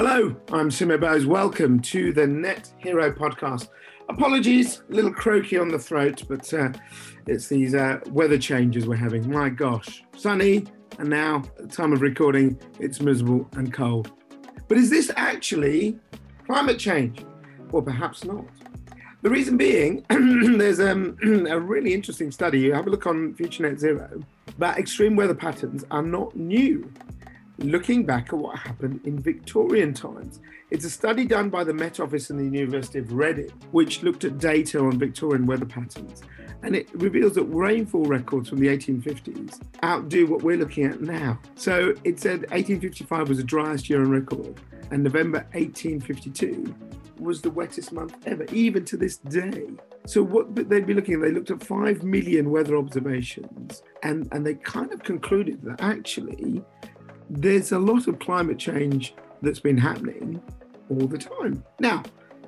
Hello, I'm Sumit Bose. Welcome to the Net Hero podcast. Apologies, a little croaky on the throat, but uh, it's these uh, weather changes we're having. My gosh, sunny, and now, at the time of recording, it's miserable and cold. But is this actually climate change? Or perhaps not. The reason being, there's um, a really interesting study. You have a look on Future Net Zero, but extreme weather patterns are not new looking back at what happened in Victorian times. It's a study done by the Met Office and the University of Reading, which looked at data on Victorian weather patterns. And it reveals that rainfall records from the 1850s outdo what we're looking at now. So it said 1855 was the driest year on record, and November 1852 was the wettest month ever, even to this day. So what they'd be looking at, they looked at 5 million weather observations, and, and they kind of concluded that actually there's a lot of climate change that's been happening all the time. Now,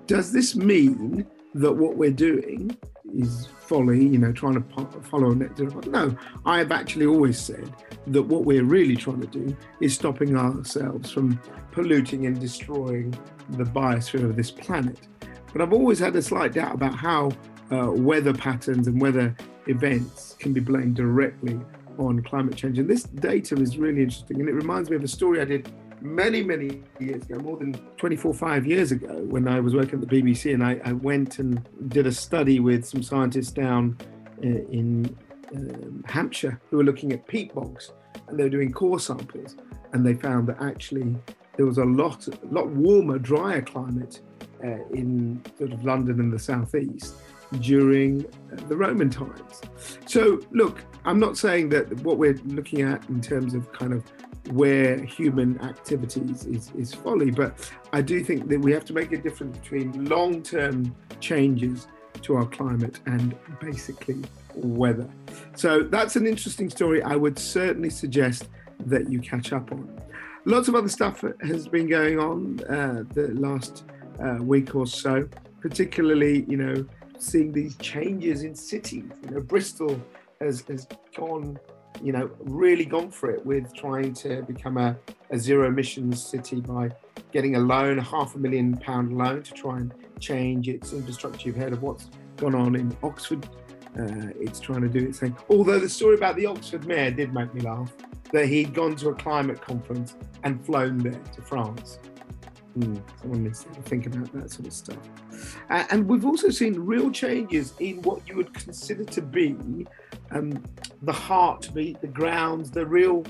does this mean that what we're doing is folly, you know, trying to follow net zero? No, I have actually always said that what we're really trying to do is stopping ourselves from polluting and destroying the biosphere of this planet. But I've always had a slight doubt about how uh, weather patterns and weather events can be blamed directly on climate change. And this data is really interesting. And it reminds me of a story I did many, many years ago, more than 24, five years ago, when I was working at the BBC. And I, I went and did a study with some scientists down uh, in um, Hampshire who were looking at peat bogs and they were doing core samples. And they found that actually there was a lot, a lot warmer, drier climate uh, in sort of London and the southeast during the Roman times. So, look, I'm not saying that what we're looking at in terms of kind of where human activities is, is folly, but I do think that we have to make a difference between long term changes to our climate and basically weather. So, that's an interesting story. I would certainly suggest that you catch up on. Lots of other stuff has been going on uh, the last uh, week or so, particularly, you know, seeing these changes in cities. You know, Bristol has, has gone, you know, really gone for it with trying to become a, a zero emissions city by getting a loan, a half a million pound loan to try and change its infrastructure. You've heard of what's gone on in Oxford. Uh, it's trying to do its thing. Although the story about the Oxford mayor did make me laugh, that he'd gone to a climate conference and flown there to France. Mm, to think about that sort of stuff. Uh, and we've also seen real changes in what you would consider to be um, the heartbeat, the grounds, the real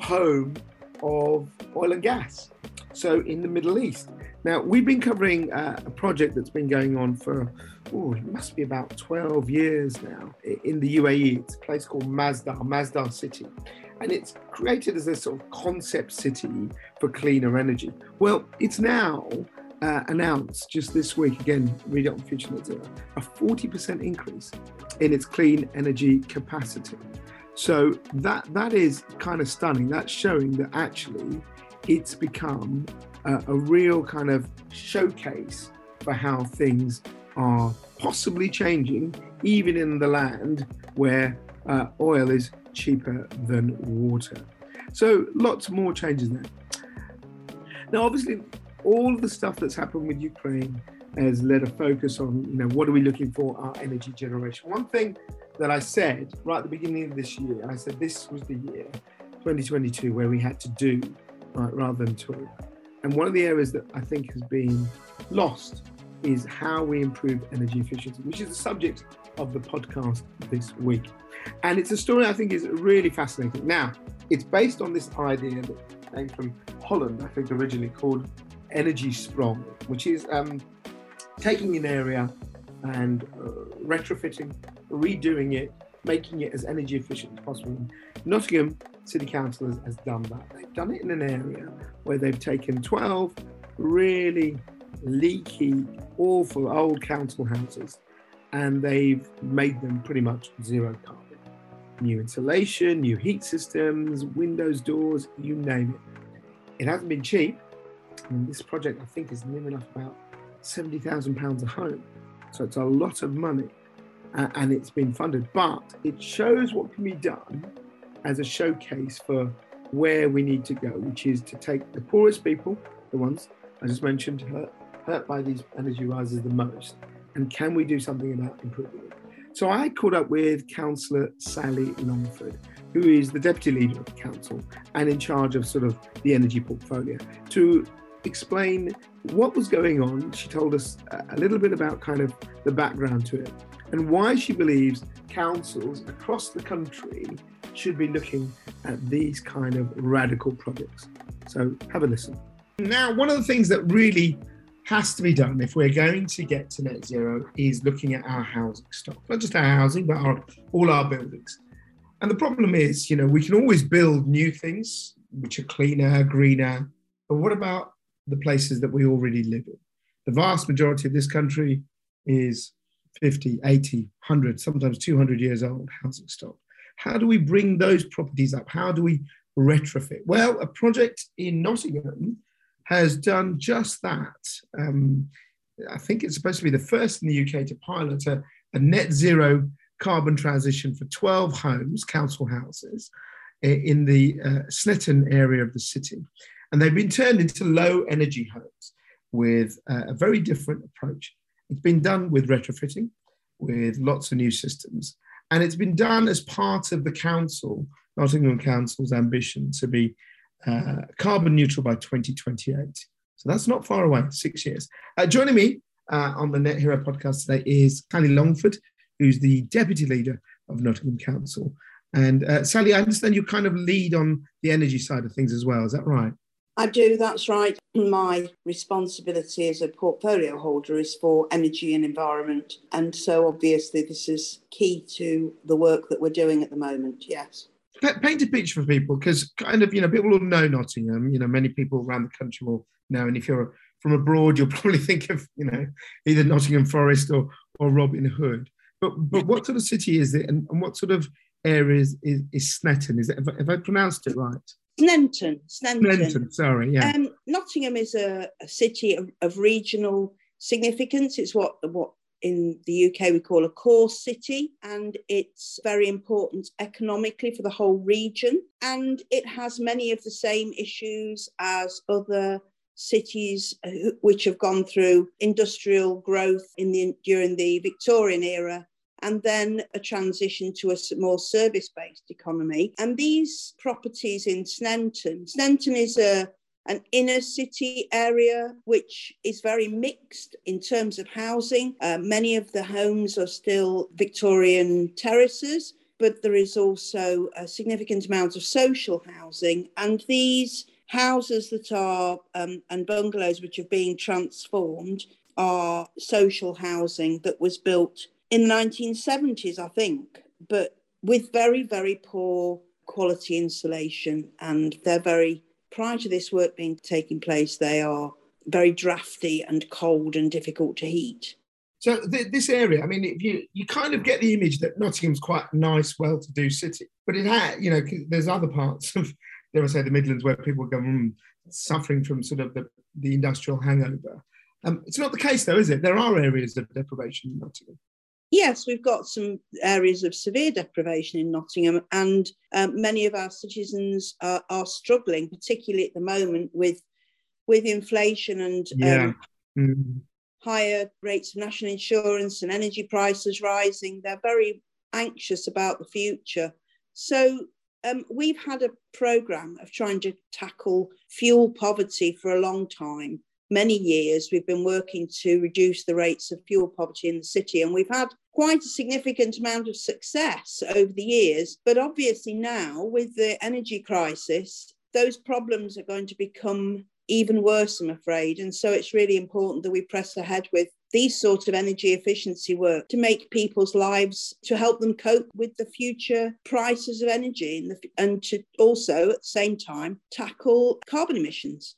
home of oil and gas. So in the Middle East. Now, we've been covering uh, a project that's been going on for, oh, it must be about 12 years now in the UAE. It's a place called Masdar, Masdar City and it's created as a sort of concept city for cleaner energy. Well, it's now uh, announced just this week, again, read it on Future Net Zero, a 40% increase in its clean energy capacity. So that that is kind of stunning. That's showing that actually it's become a, a real kind of showcase for how things are possibly changing, even in the land where uh, oil is cheaper than water. So lots more changes there. Now, obviously, all of the stuff that's happened with Ukraine has led a focus on, you know, what are we looking for our energy generation. One thing that I said right at the beginning of this year, I said this was the year 2022 where we had to do right, rather than talk. And one of the areas that I think has been lost is how we improve energy efficiency, which is the subject of the podcast this week. And it's a story I think is really fascinating. Now, it's based on this idea that came from Holland, I think originally called Energiesprong, which is um, taking an area and uh, retrofitting, redoing it, making it as energy efficient as possible. Nottingham City Council has, has done that. They've done it in an area where they've taken 12 really leaky, awful old council houses and they've made them pretty much zero carbon. New insulation, new heat systems, windows, doors, you name it. It hasn't been cheap. And this project, I think, is near enough about £70,000 a home. So it's a lot of money uh, and it's been funded. But it shows what can be done as a showcase for where we need to go, which is to take the poorest people, the ones I just mentioned, hurt, hurt by these energy rises the most? And can we do something about improving it? So I caught up with Councillor Sally Longford, who is the Deputy Leader of the Council and in charge of sort of the energy portfolio, to explain what was going on. She told us a little bit about kind of the background to it and why she believes councils across the country should be looking at these kind of radical projects. So have a listen. Now, one of the things that really has to be done if we're going to get to net zero is looking at our housing stock, not just our housing, but our, all our buildings. And the problem is, you know, we can always build new things which are cleaner, greener, but what about the places that we already live in? The vast majority of this country is 50, 80, 100, sometimes 200 years old housing stock. How do we bring those properties up? How do we retrofit? Well, a project in Nottingham has done just that. Um, I think it's supposed to be the first in the UK to pilot a, a net zero carbon transition for 12 homes, council houses, in the uh, Snetterton area of the city. And they've been turned into low energy homes with uh, a very different approach. It's been done with retrofitting, with lots of new systems. And it's been done as part of the council, Nottingham Council's ambition to be uh, carbon neutral by 2028. So that's not far away, six years. Uh, joining me uh, on the Net Hero podcast today is Sally Longford, who's the deputy leader of Nottingham Council. And uh, Sally, I understand you kind of lead on the energy side of things as well. Is that right? I do, that's right. My responsibility as a portfolio holder is for energy and environment. And so obviously, this is key to the work that we're doing at the moment, yes. Paint a picture for people because, kind of, you know, people will know Nottingham, you know, many people around the country will know. And if you're from abroad, you'll probably think of, you know, either Nottingham Forest or, or Robin Hood. But, but what sort of city is it and, and what sort of areas is, is Snetton? Is it, have, have I pronounced it right? Sneinton. Sneinton. sorry, yeah. Um, Nottingham is a, a city of, of, regional significance. It's what the what in the UK we call a core city, and it's very important economically for the whole region. And it has many of the same issues as other cities uh, which have gone through industrial growth in the during the Victorian era and then a transition to a more service based economy. And these properties in Sneinton, Sneinton is a an inner city area which is very mixed in terms of housing. Uh, many of the homes are still Victorian terraces, but there is also a significant amount of social housing. And these houses that are um, and bungalows which are being transformed are social housing that was built in the 1970s, I think, but with very, very poor quality insulation. And they're very, prior to this work being taking place, they are very drafty and cold and difficult to heat. So th- this area, I mean, if you you kind of get the image that Nottingham's quite a nice, well-to-do city, but it had, you know, there's other parts of, dare I say, the Midlands where people go mm, suffering from sort of the, the industrial hangover. Um, it's not the case, though, is it? There are areas of deprivation in Nottingham. Yes, we've got some areas of severe deprivation in Nottingham, and um, many of our citizens are, are, struggling, particularly at the moment with with inflation and yeah. um, mm. higher rates of national insurance and energy prices rising. They're very anxious about the future. So um, we've had a program of trying to tackle fuel poverty for a long time many years we've been working to reduce the rates of fuel poverty in the city and we've had quite a significant amount of success over the years. But obviously now with the energy crisis those problems are going to become even worse i'm afraid. And so it's really important that we press ahead with these sort of energy efficiency work to make people's lives to help them cope with the future prices of energy and, the, and to also at the same time tackle carbon emissions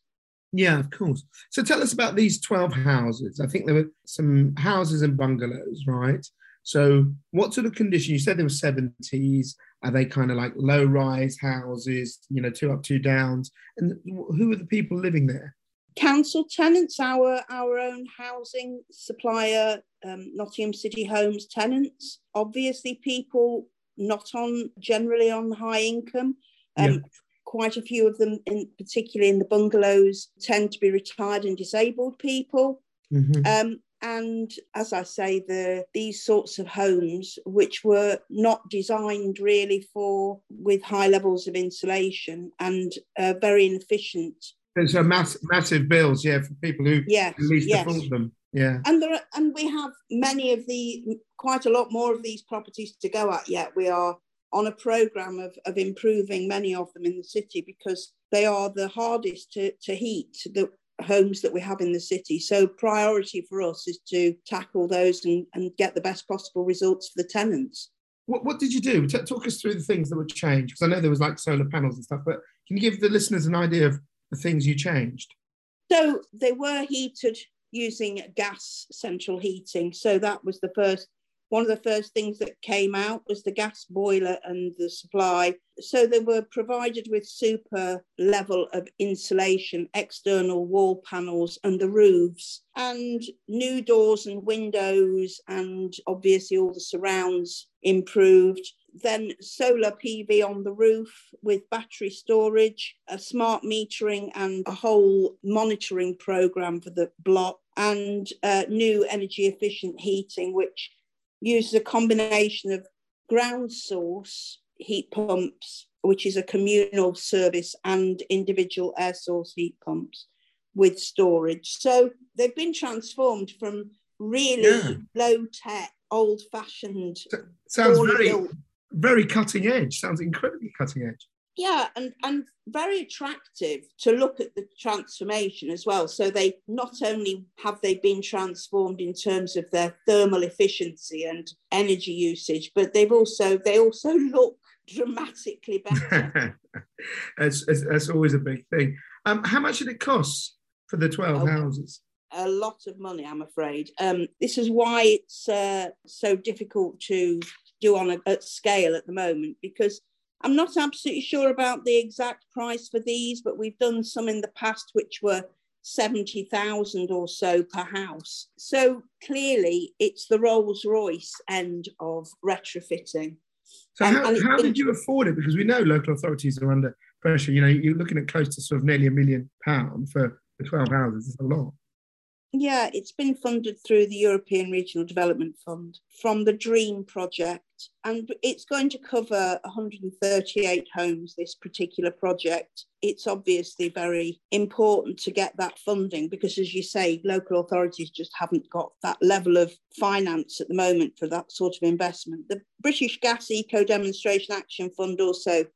yeah, of course. So tell us about these 12 houses. I think there were some houses and bungalows, right? So what sort of condition? You said there were 70s. Are they kind of like low rise houses, you know, two up, two downs? And who are the people living there? Council tenants, our our own housing supplier, um, Nottingham City Homes tenants. Obviously, people not on generally on high income. Um, yeah quite a few of them, in particularly in the bungalows, tend to be retired and disabled people. Mm-hmm. Um, and as I say, the these sorts of homes, which were not designed really for with high levels of insulation and uh, very inefficient. So mass, massive bills, yeah, for people who yes, at least yes. afford them. Yeah, and there are, and we have many of the quite a lot more of these properties to go at yet. We are on a program of, of improving many of them in the city because they are the hardest to, to heat the homes that we have in the city. So priority for us is to tackle those and, and get the best possible results for the tenants. What, what did you do? T- talk us through the things that were changed because i know there was like solar panels and stuff but can you give the listeners an idea of the things you changed? So they were heated using gas central heating. So that was the first one of the first things that came out was the gas boiler and the supply. So they were provided with super level of insulation, external wall panels, and the roofs, and new doors and windows, and obviously all the surrounds improved. Then solar PV on the roof with battery storage, a smart metering, and a whole monitoring program for the block, and uh, new energy efficient heating, which uses a combination of ground source heat pumps, which is a communal service, and individual air source heat pumps with storage. So they've been transformed from really yeah. low tech, old fashioned. Sounds very, built. very cutting edge. Sounds incredibly cutting edge yeah and and very attractive to look at the transformation as well. So they not only have they been transformed in terms of their thermal efficiency and energy usage but they've also they also look dramatically better. That's, that's always a big thing. Um how much did it cost for the 12 houses? a lot of money i'm afraid. Um this is why it's uh, so difficult to do on a at scale at the moment because I'm not absolutely sure about the exact price for these, but we've done some in the past which were 70,000 or so per house. So clearly it's the Rolls Royce end of retrofitting. So um, how, how did you afford it? Because we know local authorities are under pressure. You know, you're looking at close to sort of nearly a million pound for, for 12 houses. It's a lot. Yeah, it's been funded through the European Regional Development Fund from the DREAM project. And it's going to cover 138 homes, this particular project. It's obviously very important to get that funding because, as you say, local authorities just haven't got that level of finance at the moment for that sort of investment. The British Gas Eco Demonstration Action Fund also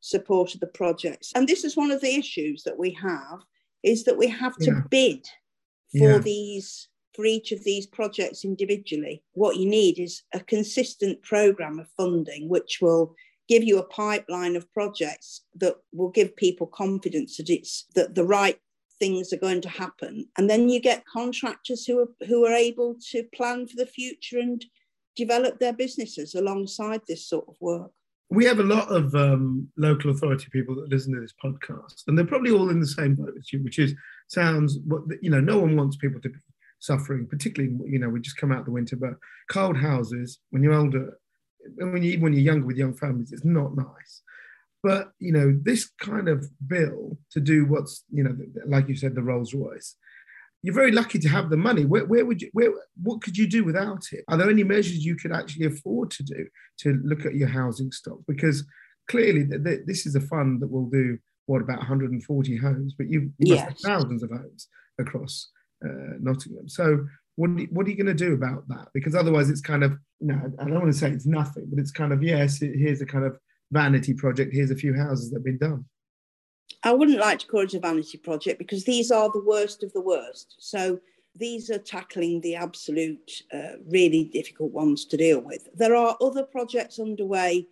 supported the projects. And this is one of the issues that we have is that we have to yeah. bid for yeah. these for each of these projects individually. What you need is a consistent program of funding, which will give you a pipeline of projects that will give people confidence that it's that the right things are going to happen. And then you get contractors who are who are able to plan for the future and develop their businesses alongside this sort of work. We have a lot of um, local authority people that listen to this podcast, and they're probably all in the same boat as you, which is sounds what you know. No one wants people to be suffering, particularly you know we just come out the winter, but cold houses when you're older, and when you even when you're younger with young families, it's not nice. But you know this kind of bill to do what's you know like you said the Rolls Royce. You're very lucky to have the money. Where, where would you? Where what could you do without it? Are there any measures you could actually afford to do to look at your housing stock? Because clearly, th- th- this is a fund that will do what about 140 homes, but you, you yes. must have thousands of homes across uh, Nottingham. So what are you, what are you going to do about that? Because otherwise, it's kind of you know I don't want to say it's nothing, but it's kind of yes, here's a kind of vanity project. Here's a few houses that have been done. I wouldn't like to call it a vanity project because these are the worst of the worst. So these are tackling the absolute, uh, really difficult ones to deal with. There are other projects underway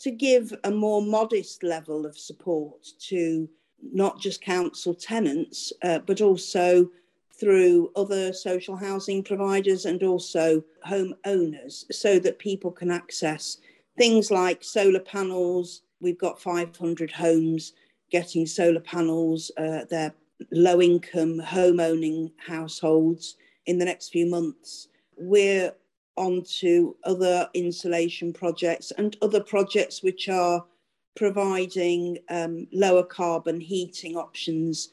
to give a more modest level of support to not just council tenants, uh, but also through other social housing providers and also home owners so that people can access things like solar panels. We've got 500 homes getting solar panels. Uh, they're low income home owning households in the next few months. We're onto other insulation projects and other projects which are providing um, lower carbon heating options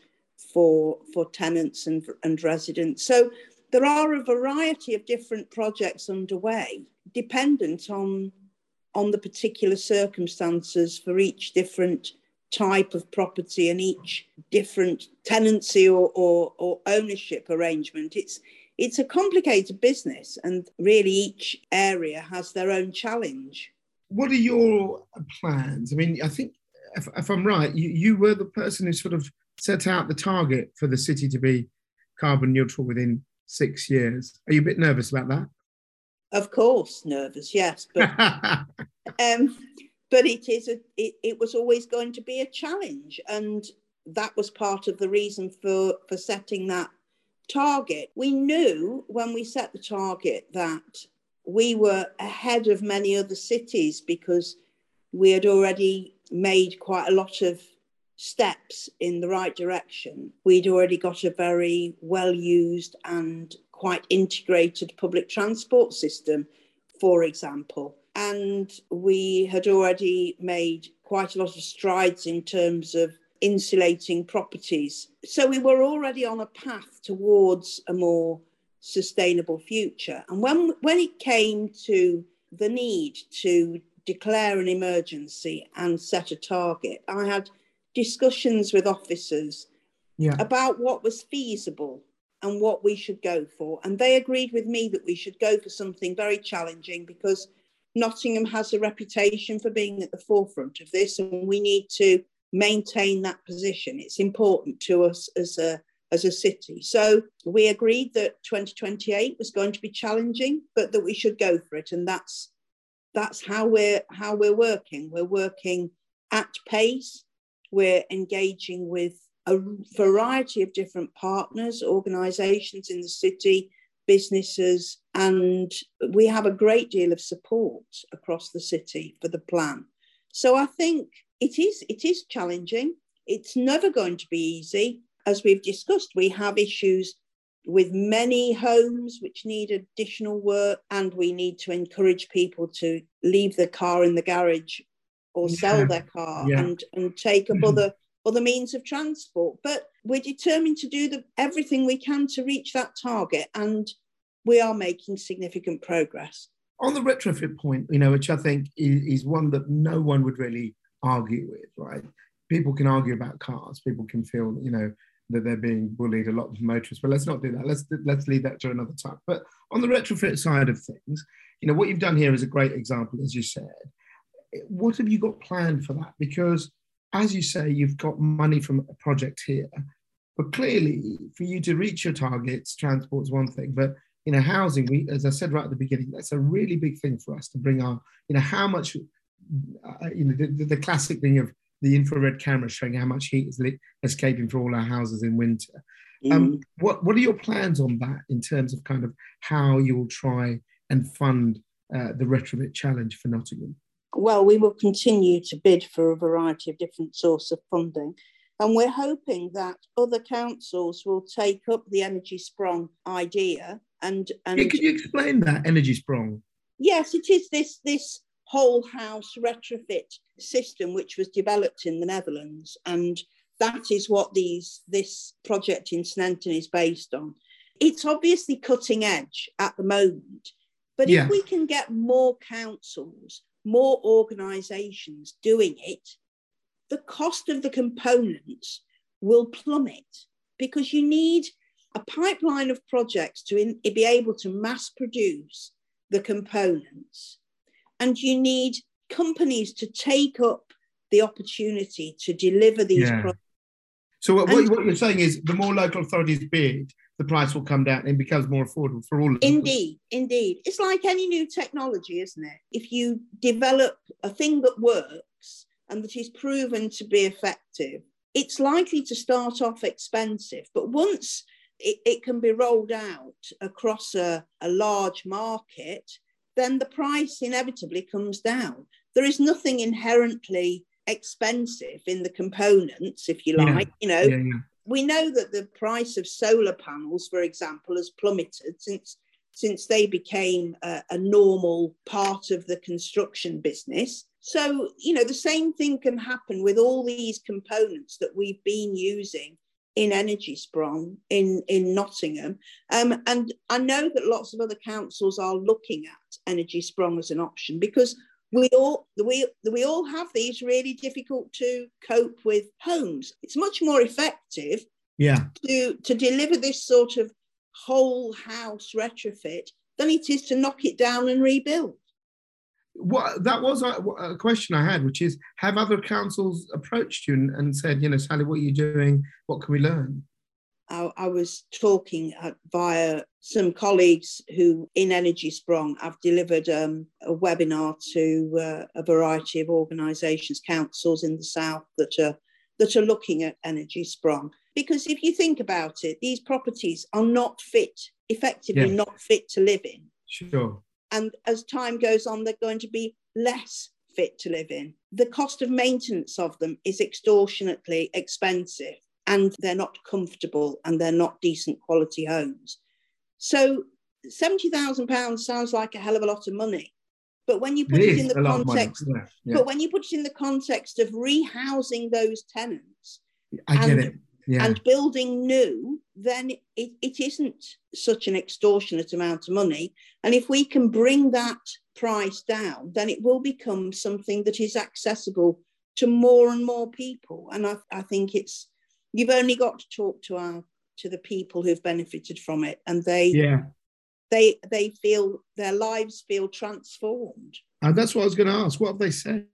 for, for tenants and, and residents. So there are a variety of different projects underway, dependent on, on the particular circumstances for each different type of property and each different tenancy or, or, or ownership arrangement. It's it's a complicated business, and really each area has their own challenge. What are your plans? I mean, I think if, if I'm right, you, you were the person who sort of set out the target for the city to be carbon neutral within six years. Are you a bit nervous about that? Of course, nervous, yes, but um, but it is a it, it was always going to be a challenge, and that was part of the reason for for setting that target. We knew when we set the target that we were ahead of many other cities because we had already made quite a lot of steps in the right direction. We'd already got a very well used and quite integrated public transport system, for example. And we had already made quite a lot of strides in terms of insulating properties. So we were already on a path towards a more sustainable future. And when, when it came to the need to declare an emergency and set a target, I had discussions with officers yeah. about what was feasible and what we should go for. And they agreed with me that we should go for something very challenging because Nottingham has a reputation for being at the forefront of this, and we need to maintain that position. It's important to us as a as a city. So we agreed that 2028 was going to be challenging, but that we should go for it. And that's that's how we're how we're working. We're working at pace. We're engaging with a variety of different partners, organisations in the city, businesses, and we have a great deal of support across the city for the plan. So I think it is it is challenging. It's never going to be easy. As we've discussed, we have issues with many homes which need additional work, and we need to encourage people to leave their car in the garage or yeah. sell their car yeah. and, and take up mm-hmm. other other means of transport. But we're determined to do the, everything we can to reach that target, and we are making significant progress. On the retrofit point, you know, which I think is, is one that no one would really argue with, right? People can argue about cars. People can feel, you know, that they're being bullied a lot of motorists. But let's not do that. Let's let's leave that to another time. But on the retrofit side of things, you know, what you've done here is a great example, as you said. What have you got planned for that? Because as you say, you've got money from a project here, but clearly, for you to reach your targets, transport's one thing, but you know, housing. We, as I said right at the beginning, that's a really big thing for us to bring our, you know, how much uh, you know, the, the, classic thing of the infrared camera showing how much heat is li- escaping from all our houses in winter. Um, mm. Um, what what are your plans on that in terms of kind of how you will try and fund uh, the retrofit challenge for Nottingham? Well, we will continue to bid for a variety of different sources of funding. And we're hoping that other councils will take up the Energiesprong idea and, and yeah, could you explain that Energiesprong? Yes, it is this this whole house retrofit system which was developed in the Netherlands. And that is what these this project in Sneinton is based on. It's obviously cutting edge at the moment, but yeah. if we can get more councils, more organisations doing it, the cost of the components will plummet because you need a pipeline of projects to in, be able to mass produce the components and you need companies to take up the opportunity to deliver these yeah. products. So what, what, you're saying is the more local authorities bid, the price will come down and becomes more affordable for all. Indeed, indeed. It's like any new technology, isn't it? If you develop a thing that works and that is proven to be effective, it's likely to start off expensive. But once it, it can be rolled out across a, a large market, then the price inevitably comes down. There is nothing inherently expensive in the components, if you like. Yeah. You know, yeah, yeah. we know that the price of solar panels, for example, has plummeted since since they became a, a normal part of the construction business. So, you know, the same thing can happen with all these components that we've been using in Energiesprong in, in Nottingham. Um, and I know that lots of other councils are looking at Energiesprong as an option because we all we, we all have these really difficult to cope with homes. It's much more effective yeah. to, to deliver this sort of whole house retrofit than it is to knock it down and rebuild. What that was a, a question I had, which is, have other councils approached you and, and, said, you know, Sally, what are you doing? What can we learn? I, I was talking via some colleagues who, in Energiesprong. I've delivered um, a webinar to uh, a variety of organisations, councils in the south that are that are looking at Energiesprong. Because if you think about it, these properties are not fit, effectively yeah. not fit to live in. Sure. And as time goes on, they're going to be less fit to live in. The cost of maintenance of them is extortionately expensive and they're not comfortable and they're not decent quality homes. So £70,000 sounds like a hell of a lot of money. But when you put it, it in the context, yeah, yeah. but when you put it in the context of rehousing those tenants, I get it yeah. and building new, then it, it isn't such an extortionate amount of money. And if we can bring that price down, then it will become something that is accessible to more and more people. And I, I think it's you've only got to talk to our to the people who've benefited from it, and they yeah they they feel their lives feel transformed. And that's what I was going to ask. What have they said?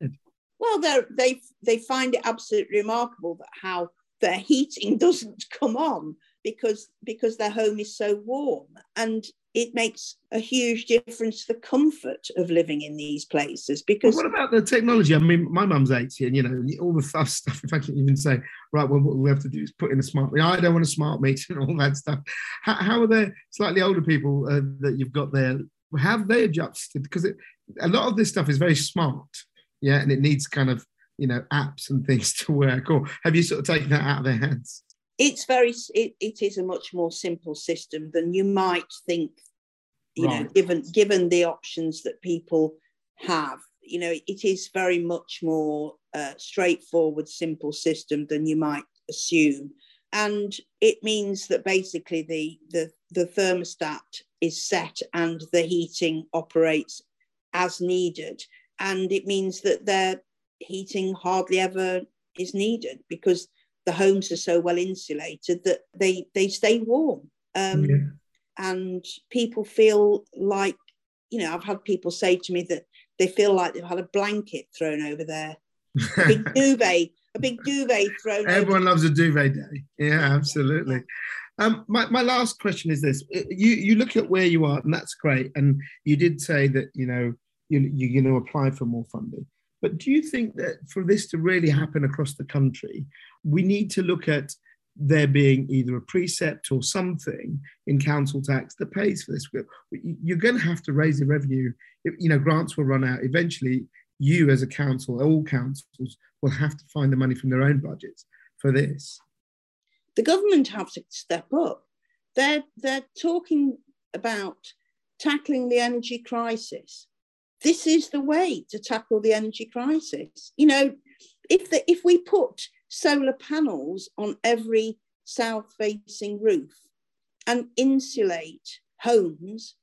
Well, they they they find it absolutely remarkable that how their heating doesn't come on because because their home is so warm. And it makes a huge difference to the comfort of living in these places because what about the technology? I mean my mum's 80 and you know all the stuff if i can even say right well what we have to do is put in a smart meter. I don't want a smart meter and all that stuff. How, how are the slightly older people uh, that you've got there have they adjusted? Because it, a lot of this stuff is very smart yeah and it needs kind of you know apps and things to work or have you sort of taken that out of their hands? It's very it, it is a much more simple system than you might think you right. know given given the options that people have. You know it is very much more uh, straightforward simple system than you might assume. And it means that basically the the the thermostat is set and the heating operates as needed. And it means that they're heating hardly ever is needed because the homes are so well insulated that they they stay warm. Um, yeah. and people feel like you know i've had people say to me that they feel like they've had a blanket thrown over there a big duvet a big duvet thrown everyone loves a duvet day. Yeah absolutely. Yeah. Um, my, my last question is this. You you look at where you are and that's great. And you did say that you know you, you're going to apply for more funding but do you think that for this to really happen across the country, we need to look at there being either a precept or something in council tax that pays for this? You're going to have to raise the revenue. You know, grants will run out. Eventually, you as a council, all councils, will have to find the money from their own budgets for this. The government have to step up. They're, they're talking about tackling the energy crisis this is the way to tackle the energy crisis. You know, if the, if we put solar panels on every south facing roof and insulate homes,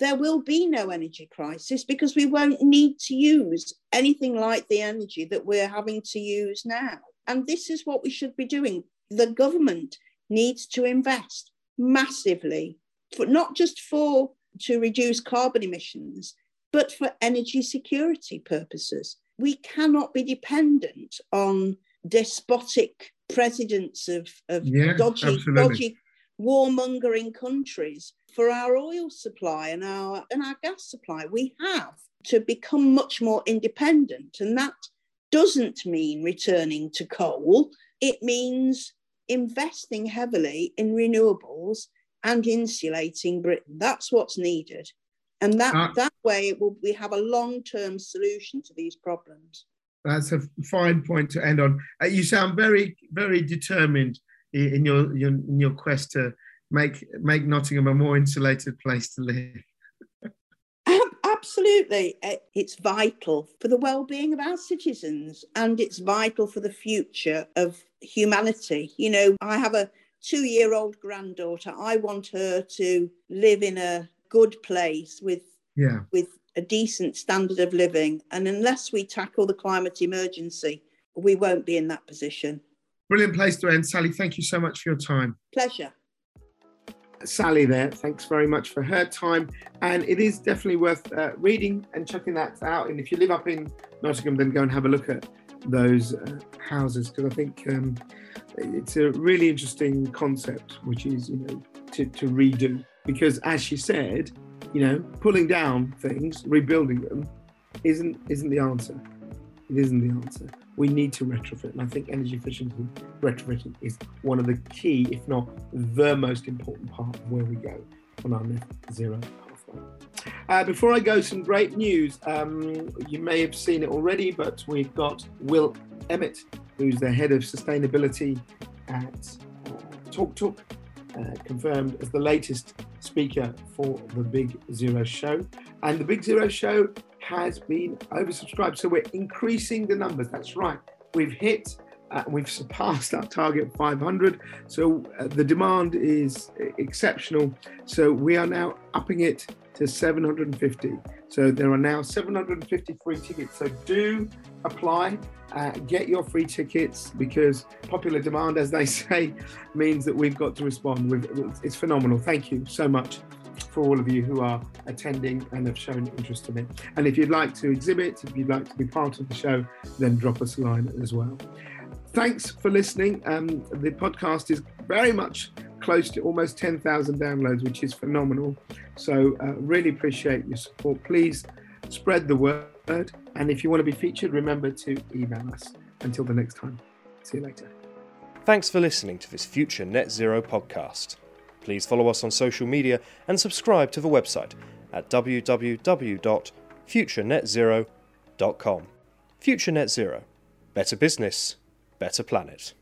there will be no energy crisis because we won't need to use anything like the energy that we're having to use now. And this is what we should be doing. The government needs to invest massively, for not just for to reduce carbon emissions, but for energy security purposes. We cannot be dependent on despotic presidents of, of yeah, dodgy, dodgy warmongering countries for our oil supply and our and our gas supply. We have to become much more independent. And that doesn't mean returning to coal. It means investing heavily in renewables and insulating Britain. That's what's needed. And that, uh, that way it will, we have a long-term solution to these problems. That's a fine point to end on. Uh, you sound very, very determined in your, your, in your quest to make, make Nottingham a more insulated place to live. Absolutely. It's vital for the well-being of our citizens and it's vital for the future of humanity. You know, I have a 2-year-old granddaughter. I want her to live in a good place with yeah. with a decent standard of living and unless we tackle the climate emergency, we won't be in that position. Brilliant place to end. Sally, thank you so much for your time. Pleasure. Sally there. Thanks very much for her time. And it is definitely worth uh, reading and checking that out. And if you live up in Nottingham, then go and have a look at those uh, houses because I think um, it's a really interesting concept, which is, you know, to, to redo. Because as she said, you know, pulling down things, rebuilding them, isn't isn't the answer. It isn't the answer we need to retrofit. And I think energy efficiency retrofitting is one of the key, if not the most important part of where we go on our net zero. Uh, before I go, some great news. Um, you may have seen it already, but we've got Will Emmett, who's the head of sustainability at uh, TalkTalk, uh, confirmed as the latest speaker for the Big Zero Show. And the Big Zero Show has been oversubscribed. So we're increasing the numbers. That's right. We've hit, uh, we've surpassed our target 500. So uh, the demand is exceptional. So we are now upping it to 750. So there are now 750 free tickets. So do apply, uh, get your free tickets because popular demand, as they say, means that we've got to respond. We've, it's phenomenal. Thank you so much for all of you who are attending and have shown interest in it. And if you'd like to exhibit, if you'd like to be part of the show, then drop us a line as well. Thanks for listening. Um, the podcast is very much close to almost 10,000 downloads, which is phenomenal. So, uh, really appreciate your support. Please spread the word. And if you want to be featured, remember to email us. Until the next time, see you later. Thanks for listening to this Future Net Zero podcast. Please follow us on social media and subscribe to the website at www.futurenetzero.com. Future Net Zero. Better business, better planet.